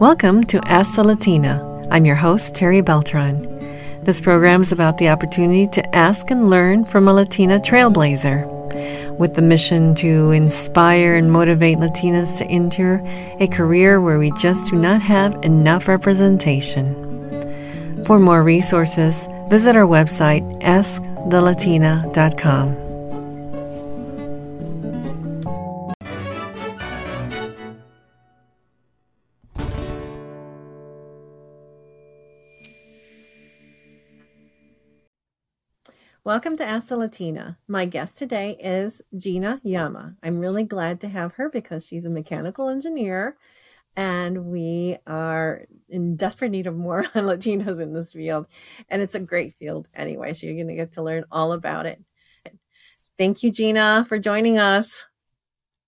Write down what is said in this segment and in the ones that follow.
Welcome to Ask the Latina. I'm your host, Terry Beltran. This program is about the opportunity to ask and learn from a Latina trailblazer with the mission to inspire and motivate Latinas to enter a career where we just do not have enough representation. For more resources, visit our website, askthelatina.com. Welcome to Ask the Latina. My guest today is Gina Yama. I'm really glad to have her because she's a mechanical engineer and we are in desperate need of more Latinos in this field. And it's a great field anyway, so you're going to get to learn all about it. Thank you, Gina, for joining us.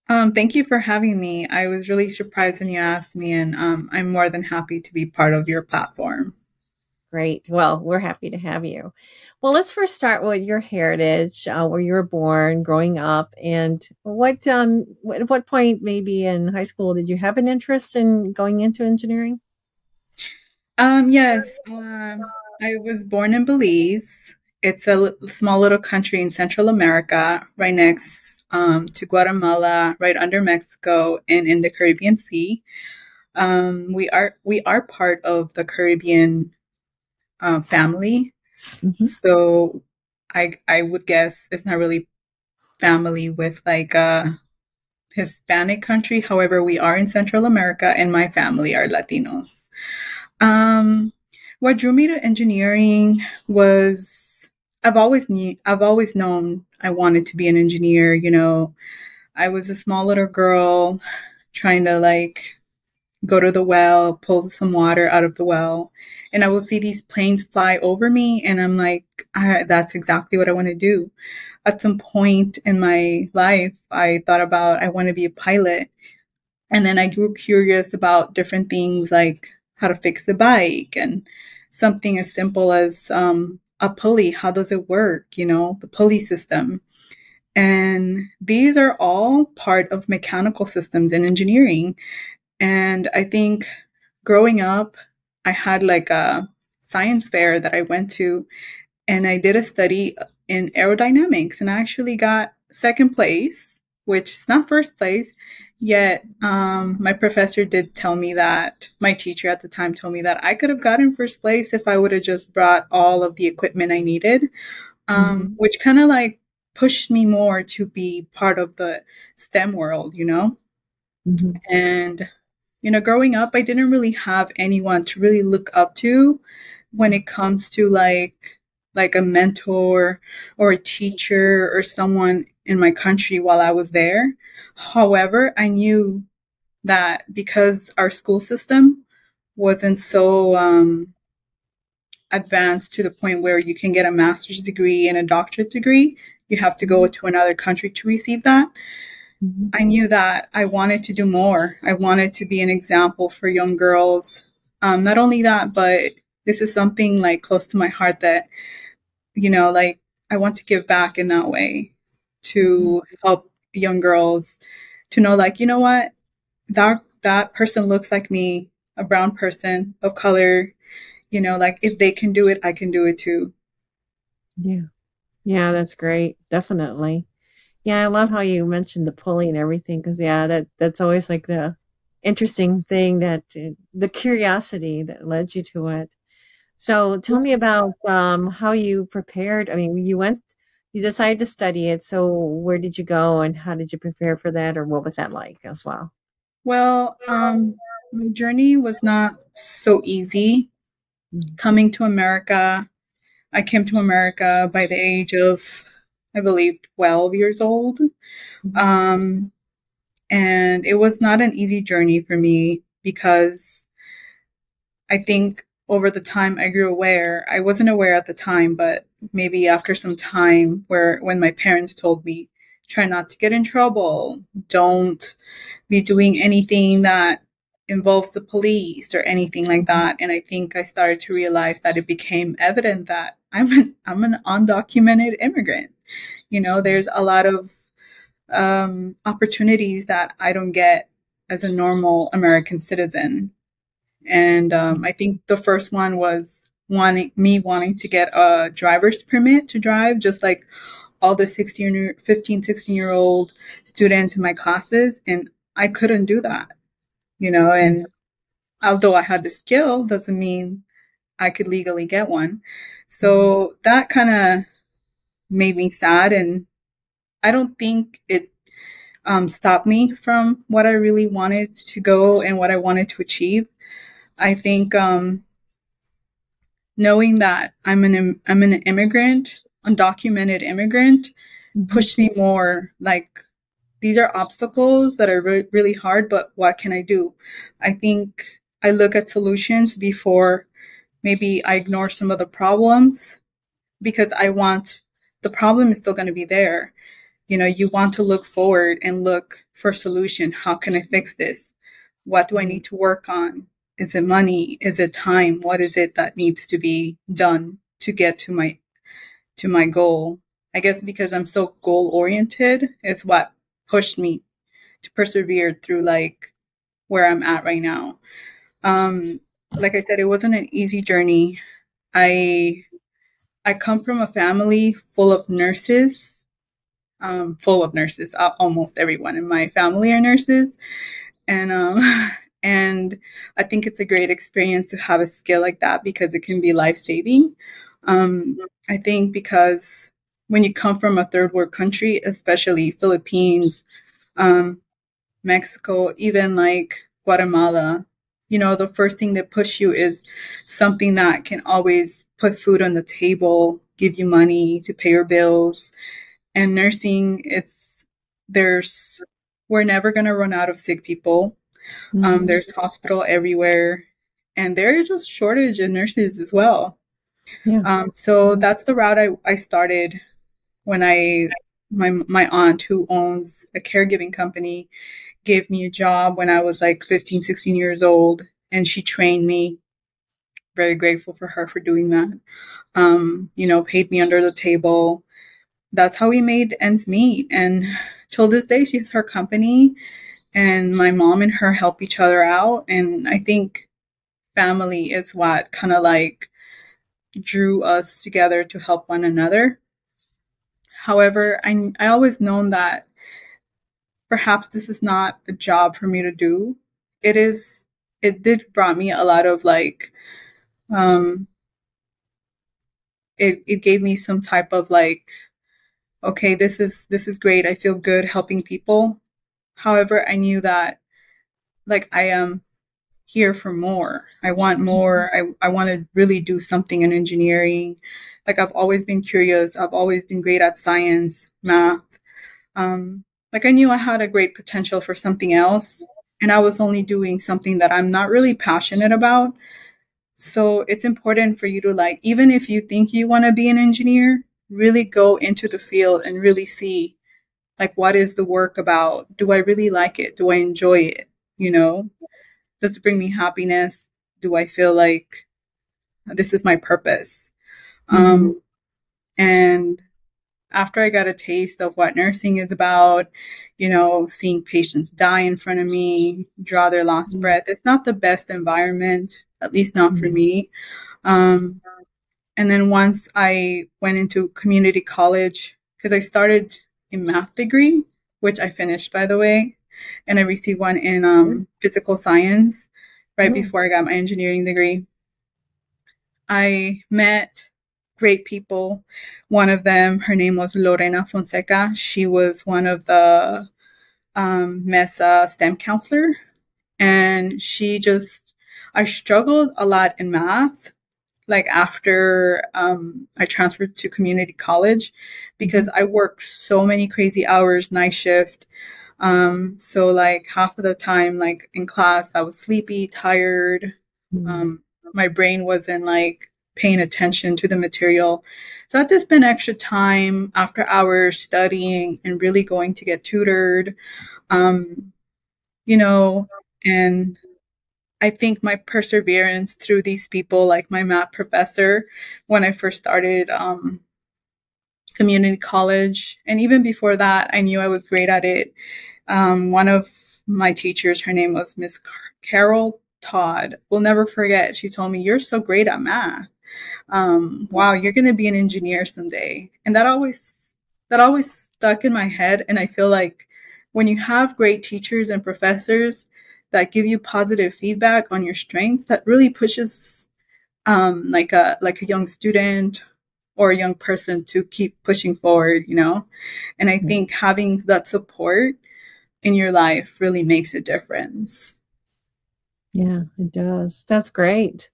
Um, thank you for having me. I was really surprised when you asked me, and um, I'm more than happy to be part of your platform. Great. Well, we're happy to have you. Well, let's first start with your heritage, uh, where you were born, growing up, and what um, at what point, maybe in high school, did you have an interest in going into engineering? Um, yes, um, I was born in Belize. It's a small little country in Central America, right next um, to Guatemala, right under Mexico, and in the Caribbean Sea. Um, we are we are part of the Caribbean uh, family. Mm-hmm. So I I would guess it's not really family with like a Hispanic country. However, we are in Central America, and my family are Latinos. Um, what drew me to engineering was I've always knew I've always known I wanted to be an engineer. You know, I was a small little girl trying to like go to the well, pull some water out of the well, and I will see these planes fly over me, and I'm like, that's exactly what I want to do. At some point in my life, I thought about I want to be a pilot, and then I grew curious about different things like how to fix the bike and something as simple as um, a pulley. How does it work? You know, the pulley system. And these are all part of mechanical systems in engineering. And I think growing up, I had like a science fair that I went to, and I did a study in aerodynamics, and I actually got second place, which is not first place. Yet, um, my professor did tell me that my teacher at the time told me that I could have gotten first place if I would have just brought all of the equipment I needed, um, mm-hmm. which kind of like pushed me more to be part of the STEM world, you know? Mm-hmm. And you know, growing up, I didn't really have anyone to really look up to when it comes to like like a mentor or a teacher or someone in my country while I was there. However, I knew that because our school system wasn't so um, advanced to the point where you can get a master's degree and a doctorate degree, you have to go to another country to receive that. Mm-hmm. I knew that I wanted to do more. I wanted to be an example for young girls. Um, not only that, but this is something like close to my heart that, you know, like I want to give back in that way to mm-hmm. help young girls to know, like, you know what, that that person looks like me, a brown person of color. You know, like if they can do it, I can do it too. Yeah. Yeah, that's great. Definitely. Yeah, I love how you mentioned the pulley and everything because yeah, that that's always like the interesting thing that uh, the curiosity that led you to it. So tell me about um, how you prepared. I mean, you went, you decided to study it. So where did you go and how did you prepare for that, or what was that like as well? Well, um, my journey was not so easy. Mm. Coming to America, I came to America by the age of I believe, 12 years old. Mm-hmm. Um, and it was not an easy journey for me because I think over the time I grew aware, I wasn't aware at the time, but maybe after some time where when my parents told me, try not to get in trouble, don't be doing anything that involves the police or anything like mm-hmm. that. And I think I started to realize that it became evident that I'm an I'm an undocumented immigrant. You know, there's a lot of um, opportunities that I don't get as a normal American citizen. And um, I think the first one was wanting me wanting to get a driver's permit to drive, just like all the 16, 15, 16 year old students in my classes. And I couldn't do that, you know, and although I had the skill, doesn't mean I could legally get one. So that kind of made me sad. And I don't think it um, stopped me from what I really wanted to go and what I wanted to achieve. I think um, knowing that I'm an I'm an immigrant, undocumented immigrant, pushed me more. Like these are obstacles that are re- really hard, but what can I do? I think I look at solutions before maybe I ignore some of the problems because I want the problem is still going to be there. You know, you want to look forward and look for a solution. How can I fix this? What do I need to work on? Is it money? Is it time? What is it that needs to be done to get to my to my goal? I guess because I'm so goal oriented is what pushed me to persevere through like where I'm at right now. Um, like I said, it wasn't an easy journey. I I come from a family full of nurses, um, full of nurses. Almost everyone in my family are nurses, and um, and I think it's a great experience to have a skill like that because it can be life saving. Um, I think because when you come from a third world country, especially Philippines, um, Mexico, even like Guatemala, you know, the first thing that push you is something that can always put food on the table, give you money to pay your bills. And nursing, it's there's we're never gonna run out of sick people. Um, mm-hmm. Um, there's hospital everywhere, and there's just shortage of nurses as well. Yeah. Um, so that's the route I, I started when I my my aunt who owns a caregiving company gave me a job when I was like 15, 16 years old, and she trained me. Very grateful for her for doing that. Um, you know, paid me under the table. That's how we made ends meet. And till this day, she has her company, and my mom and her help each other out. And I think family is what kind of like drew us together to help one another. However, I, I always known that perhaps this is not a job for me to do. It is, it did brought me a lot of like, um, it, it gave me some type of like, okay, this is, this is great. I feel good helping people. However, I knew that like I am here for more. I want more. I, I want to really do something in engineering. Like I've always been curious. I've always been great at science, math. Um, like I knew I had a great potential for something else, and I was only doing something that I'm not really passionate about. So it's important for you to like, even if you think you want to be an engineer, really go into the field and really see like what is the work about? Do I really like it? Do I enjoy it? You know, does it bring me happiness? Do I feel like this is my purpose? Mm-hmm. Um, and after I got a taste of what nursing is about, you know, seeing patients die in front of me, draw their last mm-hmm. breath, it's not the best environment, at least not for mm-hmm. me. Um, and then once I went into community college, because I started a math degree, which I finished, by the way, and I received one in um, mm-hmm. physical science right before I got my engineering degree. I met great people. One of them, her name was Lorena Fonseca. She was one of the um, MESA STEM counselor. And she just, I struggled a lot in math, like after um, I transferred to community college, because I worked so many crazy hours, night shift. Um, so like half of the time, like in class, I was sleepy, tired. Mm-hmm. Um, my brain wasn't like paying attention to the material. So I had to spend extra time after hours studying and really going to get tutored. Um, you know, and I think my perseverance through these people, like my math professor, when I first started um, community college, and even before that, I knew I was great at it. Um, one of my teachers, her name was Miss Carol Todd we'll never forget. She told me, You're so great at math. Um, wow, you're gonna be an engineer someday. And that always that always stuck in my head. And I feel like when you have great teachers and professors that give you positive feedback on your strengths, that really pushes um, like a like a young student or a young person to keep pushing forward, you know? And I think having that support in your life really makes a difference. Yeah, it does. That's great.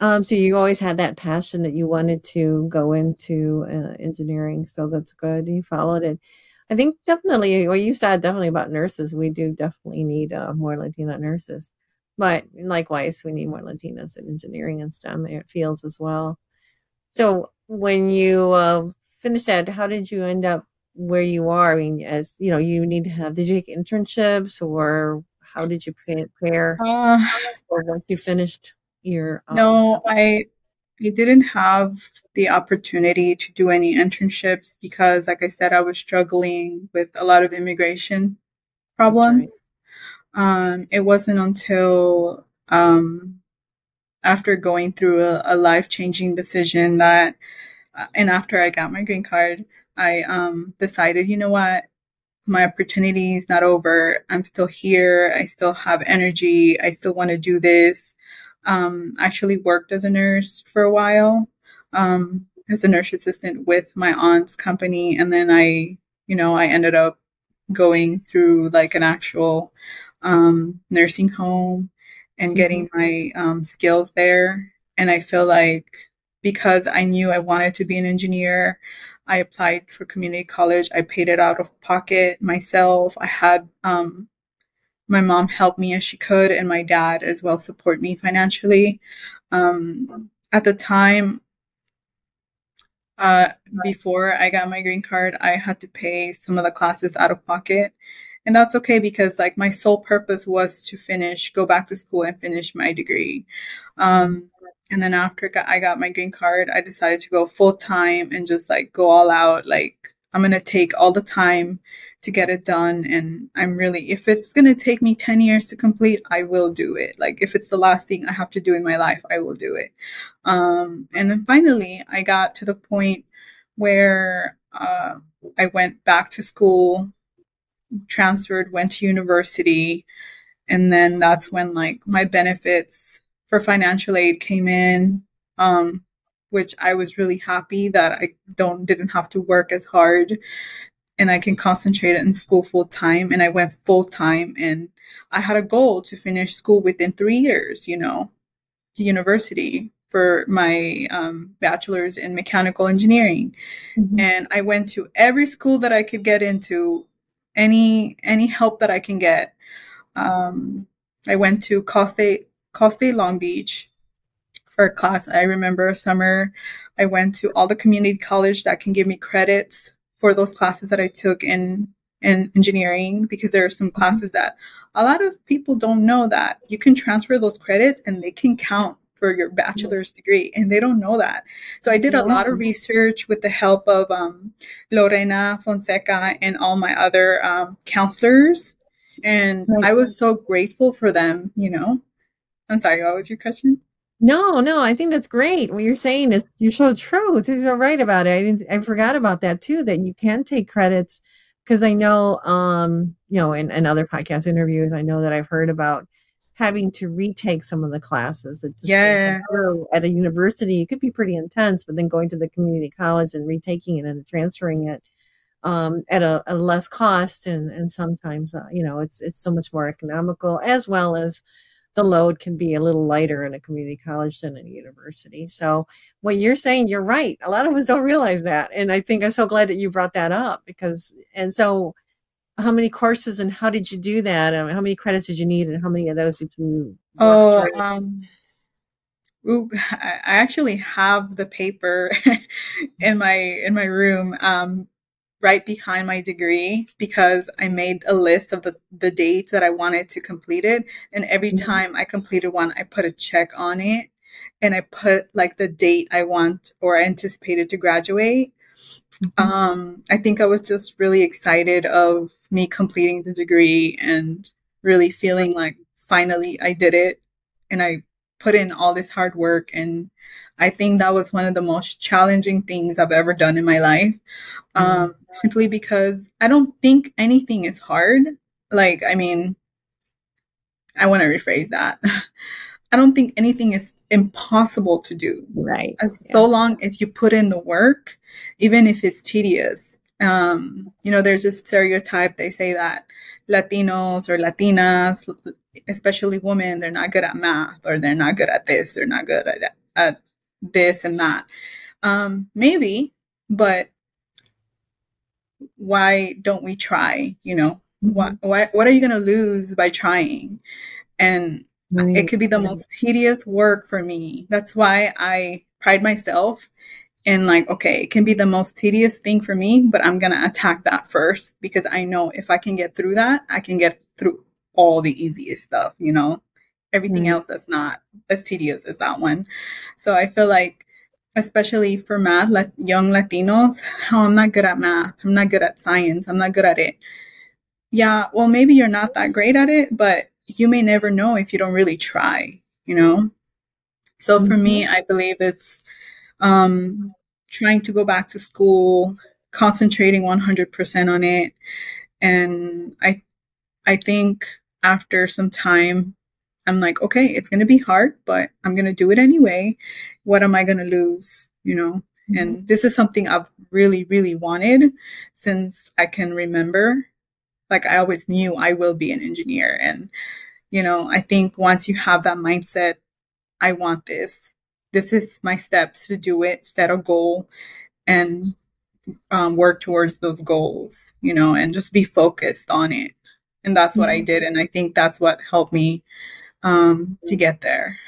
Um, so you always had that passion that you wanted to go into uh, engineering. So that's good. You followed it. I think definitely what you said definitely about nurses. We do definitely need uh, more Latina nurses, but likewise, we need more Latinas in engineering and STEM fields as well. So when you uh, finished that, how did you end up where you are? I mean, as you know, you need to have. Did you take internships, or how did you prepare? Uh, or once you finished your um, no, I I didn't have the opportunity to do any internships because, like I said, I was struggling with a lot of immigration problems. Right. Um, it wasn't until um, after going through a, a life changing decision that, uh, and after I got my green card, I um, decided, you know what, my opportunity is not over. I'm still here. I still have energy. I still want to do this. Um, actually worked as a nurse for a while, um, as a nurse assistant with my aunt's company, and then I, you know, I ended up going through like an actual um, nursing home and getting mm-hmm. my um, skills there. And I feel like because I knew I wanted to be an engineer, I applied for community college. I paid it out of pocket myself. I had um, my mom help me as she could, and my dad as well support me financially. Um, at the time, uh, before I got my green card, I had to pay some of the classes out of pocket and that's okay because like my sole purpose was to finish go back to school and finish my degree um, and then after i got my green card i decided to go full time and just like go all out like i'm gonna take all the time to get it done and i'm really if it's gonna take me 10 years to complete i will do it. Like if it's the last thing i have to do in my life i will do it. Um, and then finally i got to the point where uh, i went back to school transferred, went to university, and then that's when like my benefits for financial aid came in, um, which I was really happy that I don't didn't have to work as hard and I can concentrate in school full time. And I went full time and I had a goal to finish school within three years, you know, university for my um, bachelor's in mechanical engineering. Mm-hmm. And I went to every school that I could get into any any help that I can get. Um, I went to Cal State, Cal State Long Beach for a class. I remember a summer I went to all the community college that can give me credits for those classes that I took in in engineering because there are some mm-hmm. classes that a lot of people don't know that you can transfer those credits and they can count for your bachelor's degree and they don't know that. So i did a lot of research with the help of um, lorena fonseca and all my other um, counselors and i was so grateful for them you know? I'm sorry what was your question no, no, I think that's great. What you're saying is you're so true. You're so right about it. I didn't, I forgot about that too. That you can take credits because I know, um, you know, in, in other podcast interviews, I know that I've heard about having to retake some of the classes. It's yeah. At a university, it could be pretty intense, but then going to the community college and retaking it and transferring it um, at a, a, less cost, and and sometimes uh, you know it's it's so much more economical, as well as the load can be a little lighter in a community college than a university. So what you're saying, you're right. A lot of us don't realize that, and I think I'm so glad that you brought that up because and so how many courses and how did you do that? And how many credits did you need, and how many of those did you? Oh, um, ooh, I actually have the paper in my in my room, um, right behind my degree because I made a list of the the dates that I wanted to complete it, and every mm-hmm. time I completed one, I put a check on it, and I put like the date I want or anticipated to graduate. Mm-hmm. Um, I think I was just really excited of me completing the degree and really feeling like finally I did it. and I put in all this hard work and I think that was one of the most challenging things I've ever done in my life. Mm-hmm. Um, simply because I don't think anything is hard. Like, I mean, I want to rephrase that. I don't think anything is impossible to do. Right. As yeah. so long as you put in the work, even if it's tedious. Um, you know, there's this stereotype they say that Latinos or Latinas, especially women, they're not good at math or they're not good at this, they're not good at, at this and that. Um, maybe, but why don't we try? You know, mm-hmm. what, what, what are you going to lose by trying? And right. it could be the most tedious work for me. That's why I pride myself in like, okay, it can be the most tedious thing for me, but I'm going to attack that first because I know if I can get through that, I can get through all the easiest stuff, you know? Everything mm. else that's not as tedious as that one. So I feel like, especially for math, like young Latinos, oh, I'm not good at math. I'm not good at science. I'm not good at it. Yeah, well, maybe you're not that great at it, but you may never know if you don't really try, you know? So for me, mm-hmm. I believe it's um, trying to go back to school, concentrating 100% on it. And I, I think after some time, I'm like, okay, it's going to be hard, but I'm going to do it anyway. What am I going to lose? You know? Mm-hmm. And this is something I've really, really wanted since I can remember. Like I always knew I will be an engineer. And, you know, I think once you have that mindset, I want this, this is my steps to do it, set a goal and um, work towards those goals, you know, and just be focused on it. And that's what mm-hmm. I did. And I think that's what helped me um, to get there.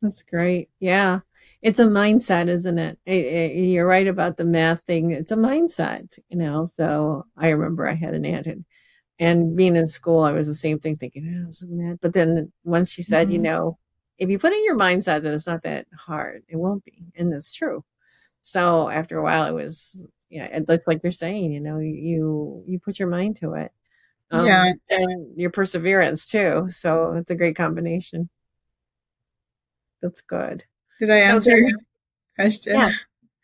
That's great. Yeah. It's a mindset, isn't it? it, it you're right about the math thing. It's a mindset, you know. So I remember I had an aunt and, and being in school, I was the same thing thinking, oh, this is mad. But then once she said, mm-hmm. you know, if you put in your mindset that it's not that hard, it won't be. And it's true. So after a while it was, yeah, it's like you're saying, you know, you, you put your mind to it. Um, yeah. And your perseverance too. So it's a great combination. That's good. Did I answer so your question? Yeah.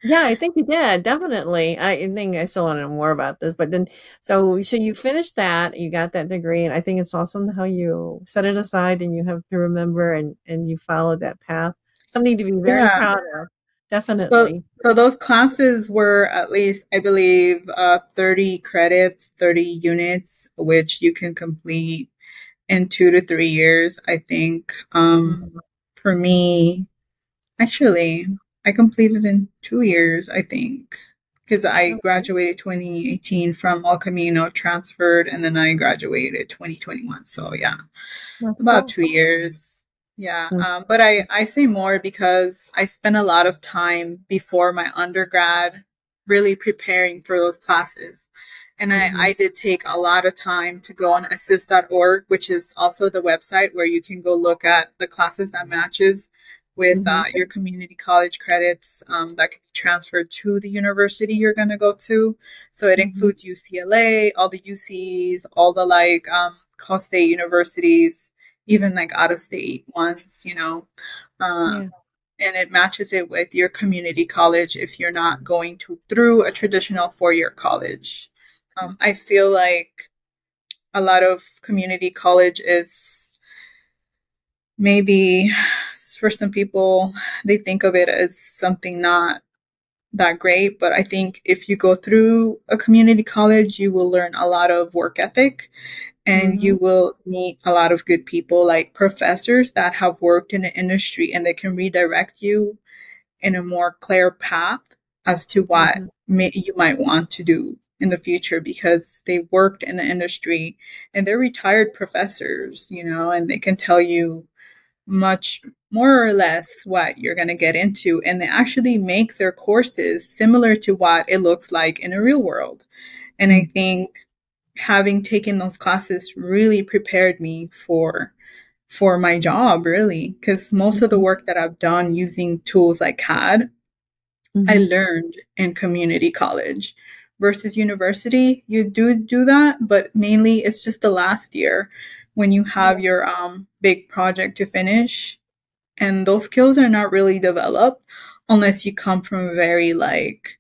Yeah, I think you did. Definitely. I think I still want to know more about this. But then, so, so you finished that, you got that degree, and I think it's awesome how you set it aside and you have to remember and, and you followed that path. Something to be very yeah. proud of. Definitely. So, so those classes were at least, I believe, uh, 30 credits, 30 units, which you can complete in two to three years, I think. Um. For me, actually, I completed in two years, I think, because I graduated 2018 from El Camino, transferred, and then I graduated 2021. So yeah, That's about two years. Yeah, mm. um, but I, I say more because I spent a lot of time before my undergrad really preparing for those classes. And mm-hmm. I, I did take a lot of time to go on assist.org, which is also the website where you can go look at the classes that matches with mm-hmm. uh, your community college credits um, that can be transferred to the university you're going to go to. So it mm-hmm. includes UCLA, all the UCs, all the like um, Cal State universities, even like out of state ones, you know. Um, yeah. And it matches it with your community college if you're not going to through a traditional four year college. Um, I feel like a lot of community college is maybe for some people they think of it as something not that great but i think if you go through a community college you will learn a lot of work ethic and mm-hmm. you will meet a lot of good people like professors that have worked in the industry and they can redirect you in a more clear path as to what mm-hmm. may, you might want to do in the future because they worked in the industry and they're retired professors you know and they can tell you much more or less what you're going to get into and they actually make their courses similar to what it looks like in a real world and i mm-hmm. think having taken those classes really prepared me for for my job really because most of the work that i've done using tools like cad mm-hmm. i learned in community college versus university you do do that but mainly it's just the last year when you have your um, big project to finish. And those skills are not really developed unless you come from a very like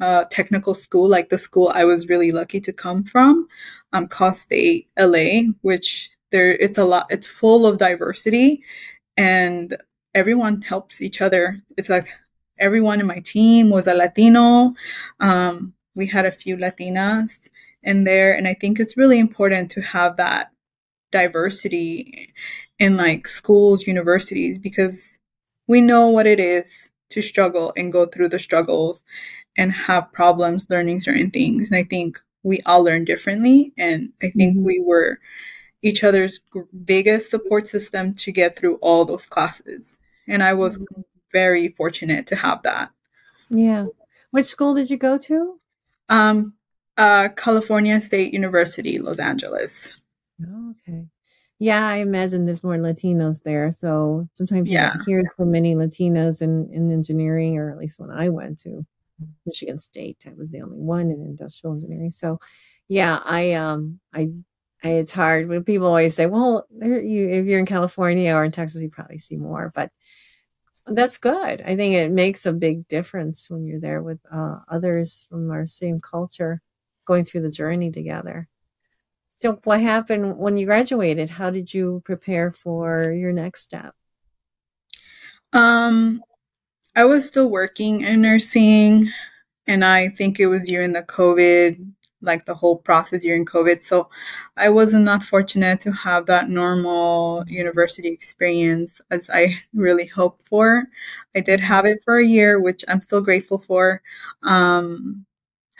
uh, technical school, like the school I was really lucky to come from, um, State LA, which there it's a lot, it's full of diversity, and everyone helps each other. It's like everyone in my team was a Latino. Um, we had a few Latinas in there, and I think it's really important to have that diversity in like schools, universities, because we know what it is to struggle and go through the struggles and have problems learning certain things. And I think we all learn differently. And I think mm-hmm. we were each other's biggest support system to get through all those classes. And I was mm-hmm. very fortunate to have that. Yeah. Which school did you go to? Um, uh, California State University, Los Angeles. Oh, okay. Yeah, I imagine there's more Latinos there. So sometimes you yeah. don't hear so many Latinas in, in engineering, or at least when I went to Michigan State, I was the only one in industrial engineering. So yeah, I um I, I it's hard when people always say, well, there you if you're in California or in Texas, you probably see more, but that's good. I think it makes a big difference when you're there with uh, others from our same culture, going through the journey together. So, what happened when you graduated? How did you prepare for your next step? Um, I was still working in nursing, and I think it was during the COVID, like the whole process during COVID. So I wasn't that fortunate to have that normal university experience as I really hoped for. I did have it for a year, which I'm still grateful for. Um,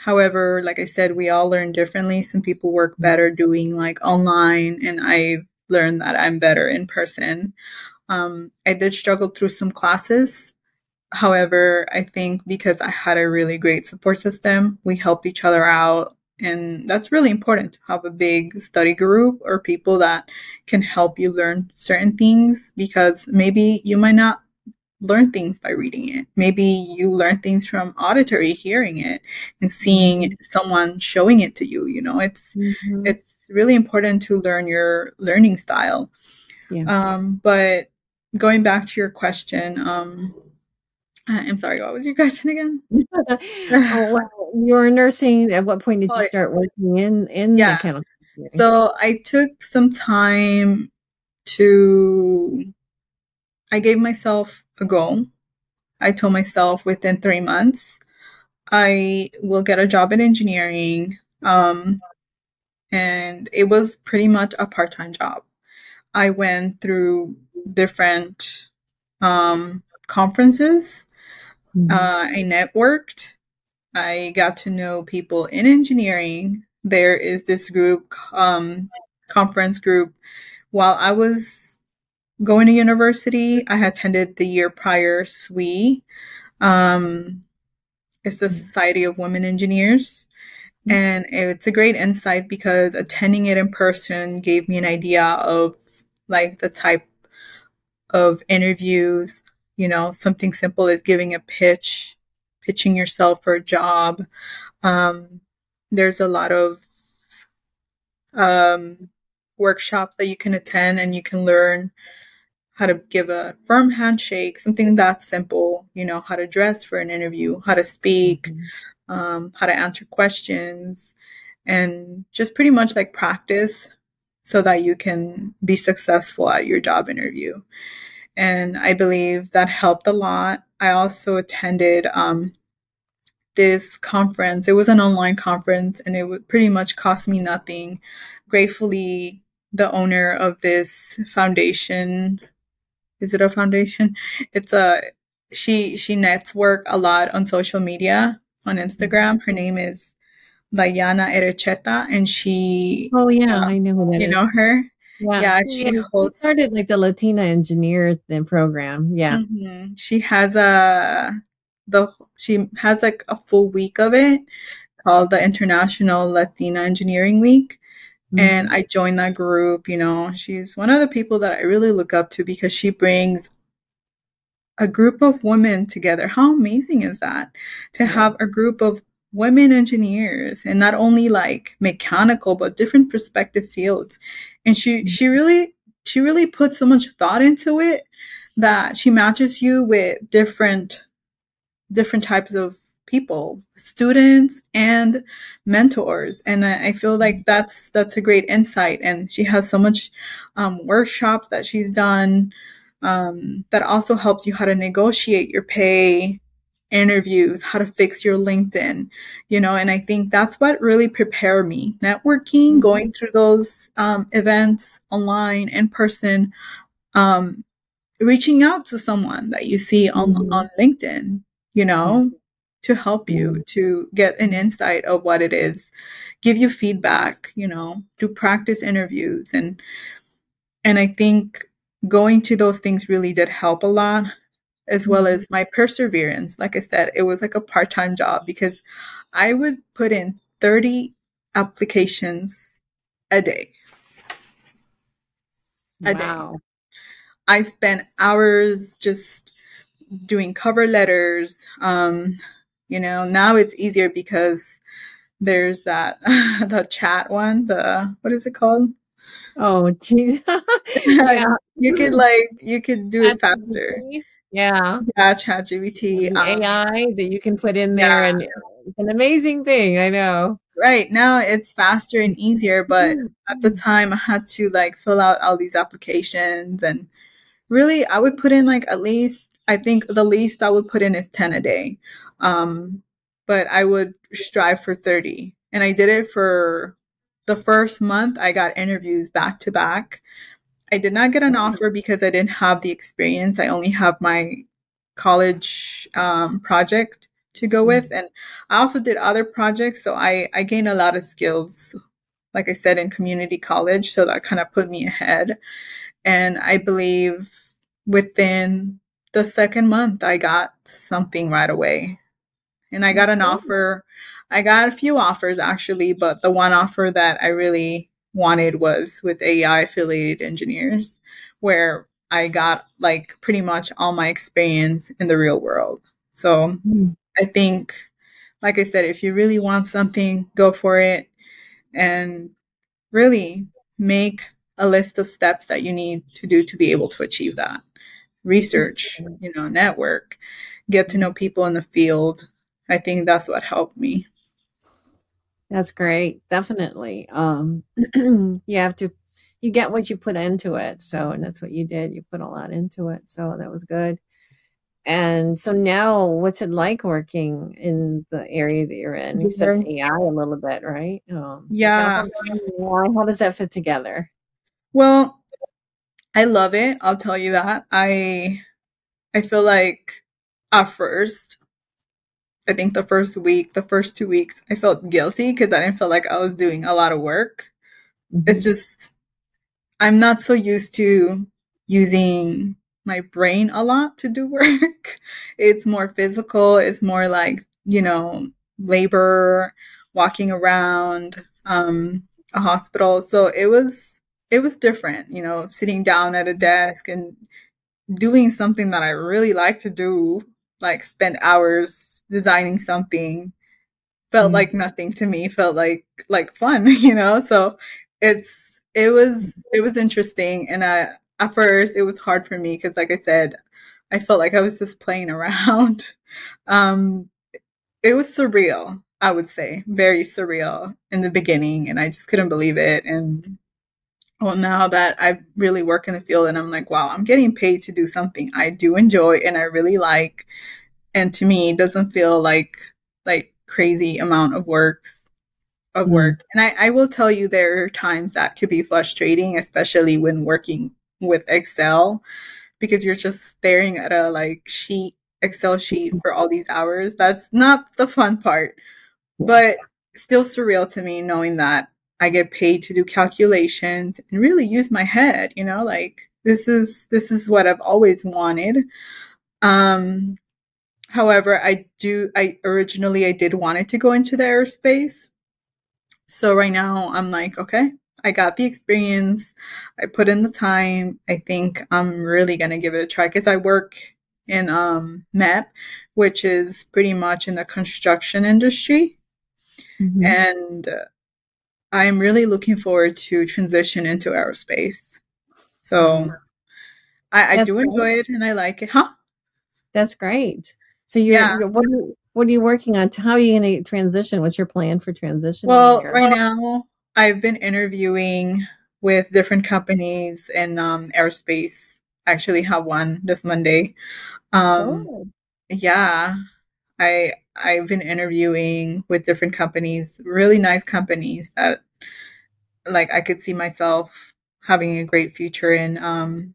However, like I said, we all learn differently. Some people work better doing like online, and I learned that I'm better in person. Um, I did struggle through some classes. However, I think because I had a really great support system, we helped each other out. And that's really important to have a big study group or people that can help you learn certain things because maybe you might not learn things by reading it. Maybe you learn things from auditory hearing it and seeing mm-hmm. someone showing it to you. You know, it's mm-hmm. it's really important to learn your learning style. Yeah. Um, but going back to your question, um, I'm sorry, what was your question again? oh, well, you were nursing. At what point did you start working in in yeah. mechanical? So I took some time to I gave myself a goal. I told myself within three months, I will get a job in engineering. Um, and it was pretty much a part time job. I went through different um, conferences. Mm-hmm. Uh, I networked. I got to know people in engineering. There is this group, um, conference group. While I was going to university. I attended the year prior SWE. Um, it's the mm. Society of Women Engineers. Mm. And it's a great insight because attending it in person gave me an idea of like the type of interviews, you know, something simple as giving a pitch, pitching yourself for a job. Um, there's a lot of um, workshops that you can attend and you can learn how to give a firm handshake, something that simple, you know, how to dress for an interview, how to speak, mm-hmm. um, how to answer questions, and just pretty much like practice so that you can be successful at your job interview. And I believe that helped a lot. I also attended um, this conference. It was an online conference and it pretty much cost me nothing. Gratefully, the owner of this foundation is it a foundation? It's a she she network a lot on social media on Instagram. Her name is Diana Arrechea, and she. Oh yeah, uh, I know who that you is. know her. Yeah, yeah she hosts, started like the Latina engineer program. Yeah, mm-hmm. she has a the she has like a full week of it called the International Latina Engineering Week, Mm-hmm. And I joined that group. You know, she's one of the people that I really look up to because she brings a group of women together. How amazing is that to have a group of women engineers and not only like mechanical but different perspective fields and she she really she really puts so much thought into it that she matches you with different different types of people students and mentors. And I, I, feel like that's that's a great insight. And she has so much um, workshops that she's done um, that also helps you how to negotiate your pay interviews how to fix your linkedin you know and i think that's what really prepared me networking mm-hmm. going through those um, events online in person um, reaching out to someone that you see on, mm-hmm. on linkedin you know to help you mm-hmm. to get an insight of what it is give you feedback you know do practice interviews and and i think going to those things really did help a lot as well mm-hmm. as my perseverance like i said it was like a part-time job because i would put in 30 applications a day a wow. day i spent hours just doing cover letters um, you know, now it's easier because there's that the chat one, the what is it called? Oh, geez. yeah. you could like you could do it faster. Yeah. Yeah, ChatGPT. Um, AI that you can put in there yeah. and it's an amazing thing. I know. Right. Now it's faster and easier, but at the time I had to like fill out all these applications and really I would put in like at least I think the least I would put in is 10 a day. Um, but I would strive for 30. And I did it for the first month. I got interviews back to back. I did not get an offer because I didn't have the experience. I only have my college um, project to go with. And I also did other projects. So I, I gained a lot of skills, like I said, in community college. So that kind of put me ahead. And I believe within the second month, I got something right away and I got an offer. I got a few offers actually, but the one offer that I really wanted was with AI affiliated engineers, where I got like pretty much all my experience in the real world. So mm. I think, like I said, if you really want something, go for it and really make a list of steps that you need to do to be able to achieve that. Research, you know, network, get to know people in the field, I think that's what helped me. That's great. Definitely. Um, you have to, you get what you put into it. So, and that's what you did. You put a lot into it. So that was good. And so now, what's it like working in the area that you're in? You said AI a little bit, right? Um, yeah. How does that fit together? Well, I love it. I'll tell you that. I I feel like at first I think the first week, the first two weeks, I felt guilty because I didn't feel like I was doing a lot of work. Mm-hmm. It's just, I'm not so used to using my brain a lot to do work. it's more physical, it's more like, you know, labor, walking around um, a hospital. So it was, it was different, you know, sitting down at a desk and doing something that I really like to do, like spent hours designing something felt mm-hmm. like nothing to me felt like like fun you know so it's it was it was interesting and I, at first it was hard for me because like i said i felt like i was just playing around um it was surreal i would say very surreal in the beginning and i just couldn't believe it and well now that i really work in the field and i'm like wow i'm getting paid to do something i do enjoy and i really like. And to me it doesn't feel like like crazy amount of works of mm. work. And I, I will tell you there are times that could be frustrating especially when working with excel because you're just staring at a like sheet excel sheet for all these hours. That's not the fun part but still surreal to me knowing that i get paid to do calculations and really use my head you know like this is this is what i've always wanted um However, I do, I originally, I did want it to go into the aerospace. So right now I'm like, okay, I got the experience. I put in the time. I think I'm really going to give it a try because I work in um, MEP, which is pretty much in the construction industry. mm-hmm. and I'm really looking forward to transition into aerospace. So I, I do great. enjoy it and I like it, huh? That's great. So you're, yeah. you're what, are you, what are you working on? How are you going to transition? What's your plan for transition? Well, right now I've been interviewing with different companies in um, aerospace. Actually have one this Monday. Um, oh. Yeah, I I've been interviewing with different companies, really nice companies that like I could see myself having a great future in. Um,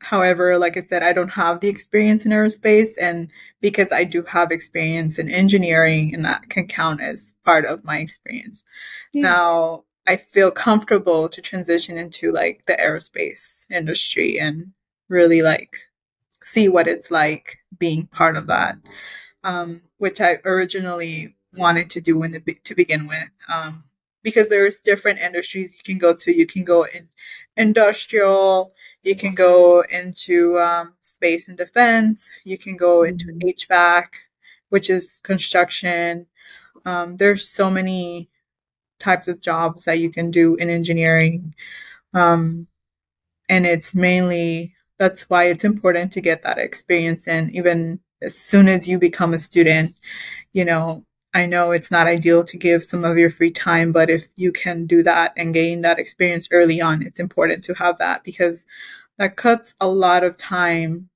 however, like I said, I don't have the experience in aerospace, and because I do have experience in engineering, and that can count as part of my experience. Yeah. Now, I feel comfortable to transition into like the aerospace industry and really like see what it's like being part of that, um, which I originally wanted to do in the to begin with. Um, because there's different industries you can go to. You can go in industrial, you can go into um, space and defense, you can go into mm-hmm. HVAC, which is construction. Um, there's so many types of jobs that you can do in engineering. Um, and it's mainly that's why it's important to get that experience in even as soon as you become a student you know I know it's not ideal to give some of your free time, but if you can do that and gain that experience early on, it's important to have that because that cuts a lot of time,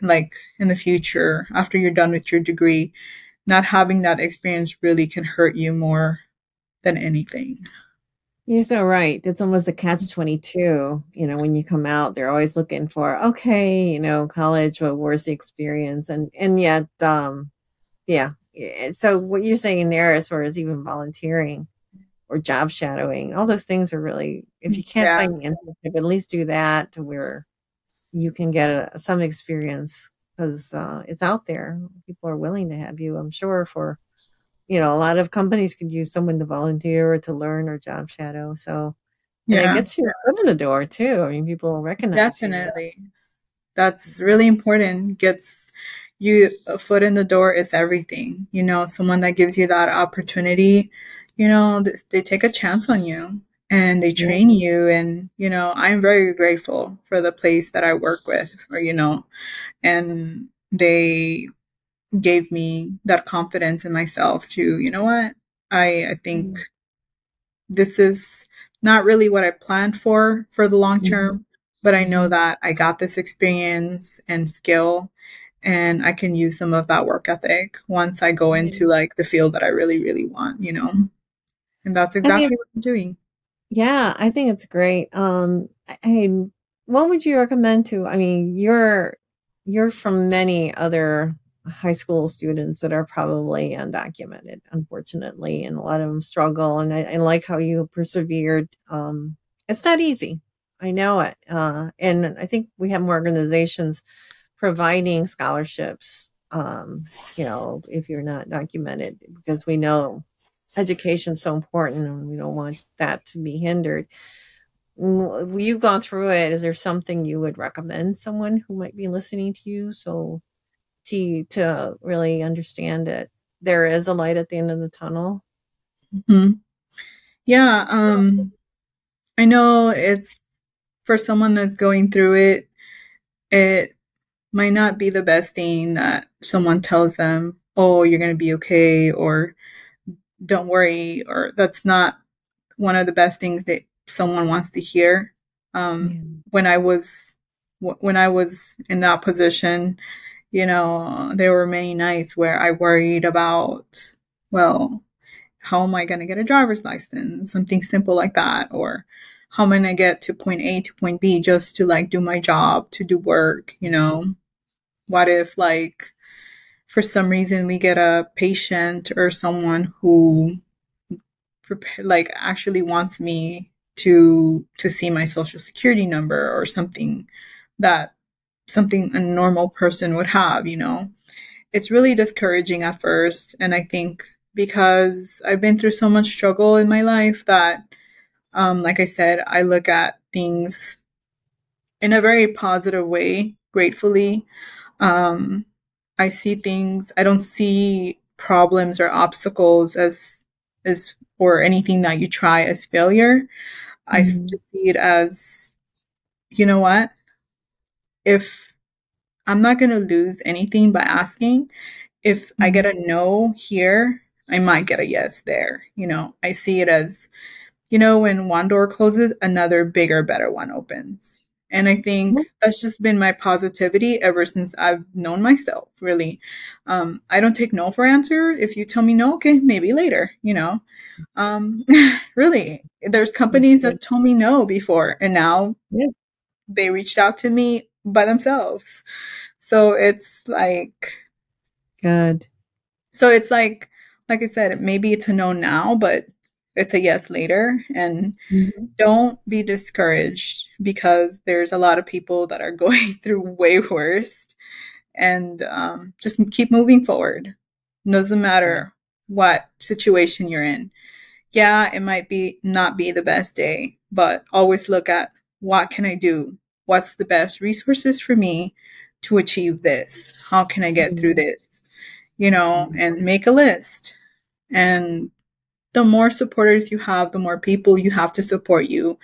like in the future after you're done with your degree. Not having that experience really can hurt you more than anything. You're so right. It's almost a catch 22. You know, when you come out, they're always looking for, okay, you know, college, but where's the experience? And, and yet, um, yeah, so what you're saying there as far as even volunteering or job shadowing all those things are really if you can't yeah. find the internship at least do that to where you can get a, some experience because uh, it's out there people are willing to have you i'm sure for you know a lot of companies could use someone to volunteer or to learn or job shadow so yeah, it gets you foot in the door too i mean people recognize definitely you. that's really important gets you a foot in the door is everything. You know, someone that gives you that opportunity, you know, they, they take a chance on you and they train yeah. you and you know i'm very grateful for the place that i work with or you know and they gave me that confidence in myself to you know what i i think mm-hmm. this is not really what i planned for for the long term mm-hmm. but i know mm-hmm. that i got this experience and skill and I can use some of that work ethic once I go into like the field that I really, really want, you know. And that's exactly what I'm doing. Yeah, I think it's great. Um, I mean, what would you recommend to? I mean, you're you're from many other high school students that are probably undocumented, unfortunately, and a lot of them struggle. And I, I like how you persevered. Um, it's not easy. I know it. Uh, and I think we have more organizations providing scholarships um, you know if you're not documented because we know education's so important and we don't want that to be hindered you've gone through it is there something you would recommend someone who might be listening to you so to to really understand that there is a light at the end of the tunnel mm-hmm. yeah um i know it's for someone that's going through it it might not be the best thing that someone tells them, oh, you're going to be okay, or don't worry, or that's not one of the best things that someone wants to hear. Um, yeah. When I was when I was in that position, you know, there were many nights where I worried about, well, how am I going to get a driver's license? Something simple like that, or how am I going to get to point A to point B just to like do my job, to do work, you know? Mm-hmm. What if, like, for some reason we get a patient or someone who like actually wants me to to see my social security number or something that something a normal person would have you know it's really discouraging at first and i think because i've been through so much struggle in my life that um, like i said i look at things in a very positive way gratefully um, I see things, I don't see problems or obstacles as as or anything that you try as failure. Mm-hmm. I just see it as, you know what? If I'm not going to lose anything by asking, if I get a mm-hmm. no here, I might get a yes there. You know, I see it as, you know, when one door closes, another bigger, better one opens. And I think mm-hmm. that's just been my positivity ever since I've known myself, really. Um, I don't take no for answer. If you tell me no, okay, maybe later, you know. Um, really, there's companies that told me no before, and now yeah. they reached out to me by themselves. So it's like, good. So it's like, like I said, maybe it's a no now, but it's a yes later and mm-hmm. don't be discouraged because there's a lot of people that are going through way worse and um, just keep moving forward doesn't matter what situation you're in yeah it might be not be the best day but always look at what can i do what's the best resources for me to achieve this how can i get mm-hmm. through this you know and make a list and the more supporters you have, the more people you have to support you.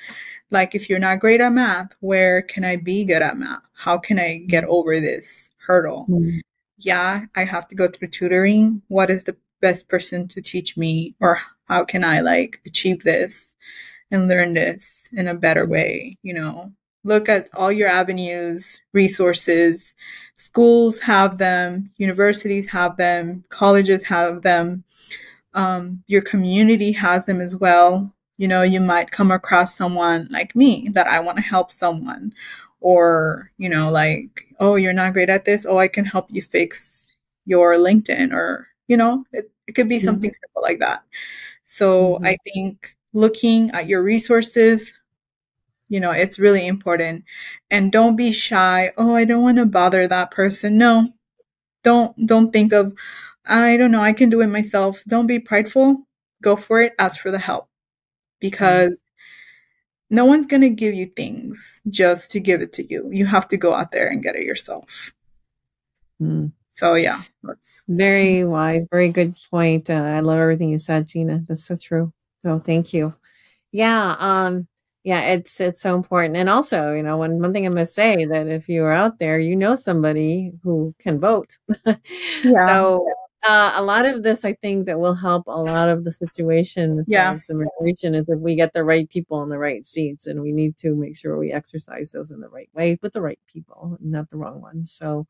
Like if you're not great at math, where can I be good at math? How can I get over this hurdle? Mm-hmm. Yeah, I have to go through tutoring. What is the best person to teach me or how can I like achieve this and learn this in a better way, you know? Look at all your avenues, resources. Schools have them, universities have them, colleges have them um, your community has them as well. You know, you might come across someone like me that I want to help someone, or, you know, like, oh, you're not great at this. Oh, I can help you fix your LinkedIn, or, you know, it, it could be mm-hmm. something simple like that. So mm-hmm. I think looking at your resources, you know, it's really important. And don't be shy. Oh, I don't want to bother that person. No, don't don't think of I don't know, I can do it myself. Don't be prideful. Go for it. Ask for the help because no one's going to give you things just to give it to you. You have to go out there and get it yourself. Mm. So, yeah. very wise. Very good point. Uh, I love everything you said, Gina. That's so true. So, thank you. Yeah. Um, yeah, it's it's so important. And also, you know, one one thing I must say that if you are out there, you know somebody who can vote. yeah. So uh, a lot of this, I think, that will help a lot of the situation yeah. immigration is if we get the right people in the right seats, and we need to make sure we exercise those in the right way with the right people, not the wrong ones. So,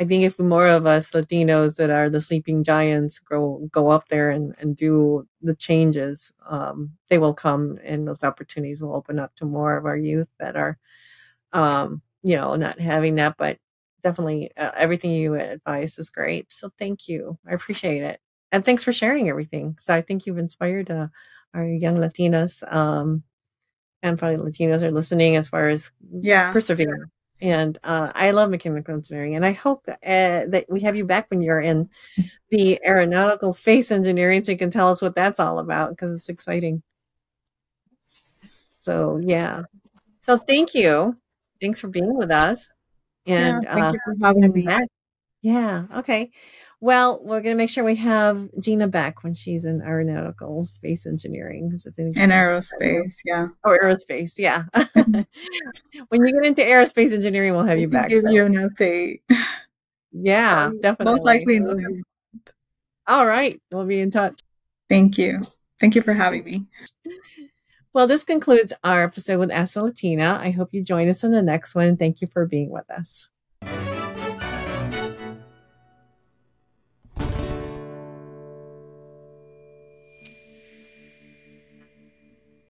I think if more of us Latinos that are the sleeping giants go go up there and, and do the changes, um, they will come, and those opportunities will open up to more of our youth that are, um, you know, not having that, but definitely uh, everything you advise is great. So thank you. I appreciate it. And thanks for sharing everything. So I think you've inspired uh, our young Latinas um, and probably Latinos are listening as far as yeah persevere. And uh, I love mechanical engineering, and I hope uh, that we have you back when you're in the aeronautical space engineering, so you can tell us what that's all about because it's exciting. So yeah, so thank you. Thanks for being with us. And yeah, thank uh, you for having me. Back. Yeah. Okay. Well, we're going to make sure we have Gina back when she's in aeronautical space engineering. Because in aerospace, yeah. Oh, aerospace, yeah. when you get into aerospace engineering, we'll have you back. Give so. you an update. Yeah, um, definitely. Most likely. All right, we'll be in touch. Thank you. Thank you for having me. Well, this concludes our episode with Ask the Latina. I hope you join us in the next one. Thank you for being with us.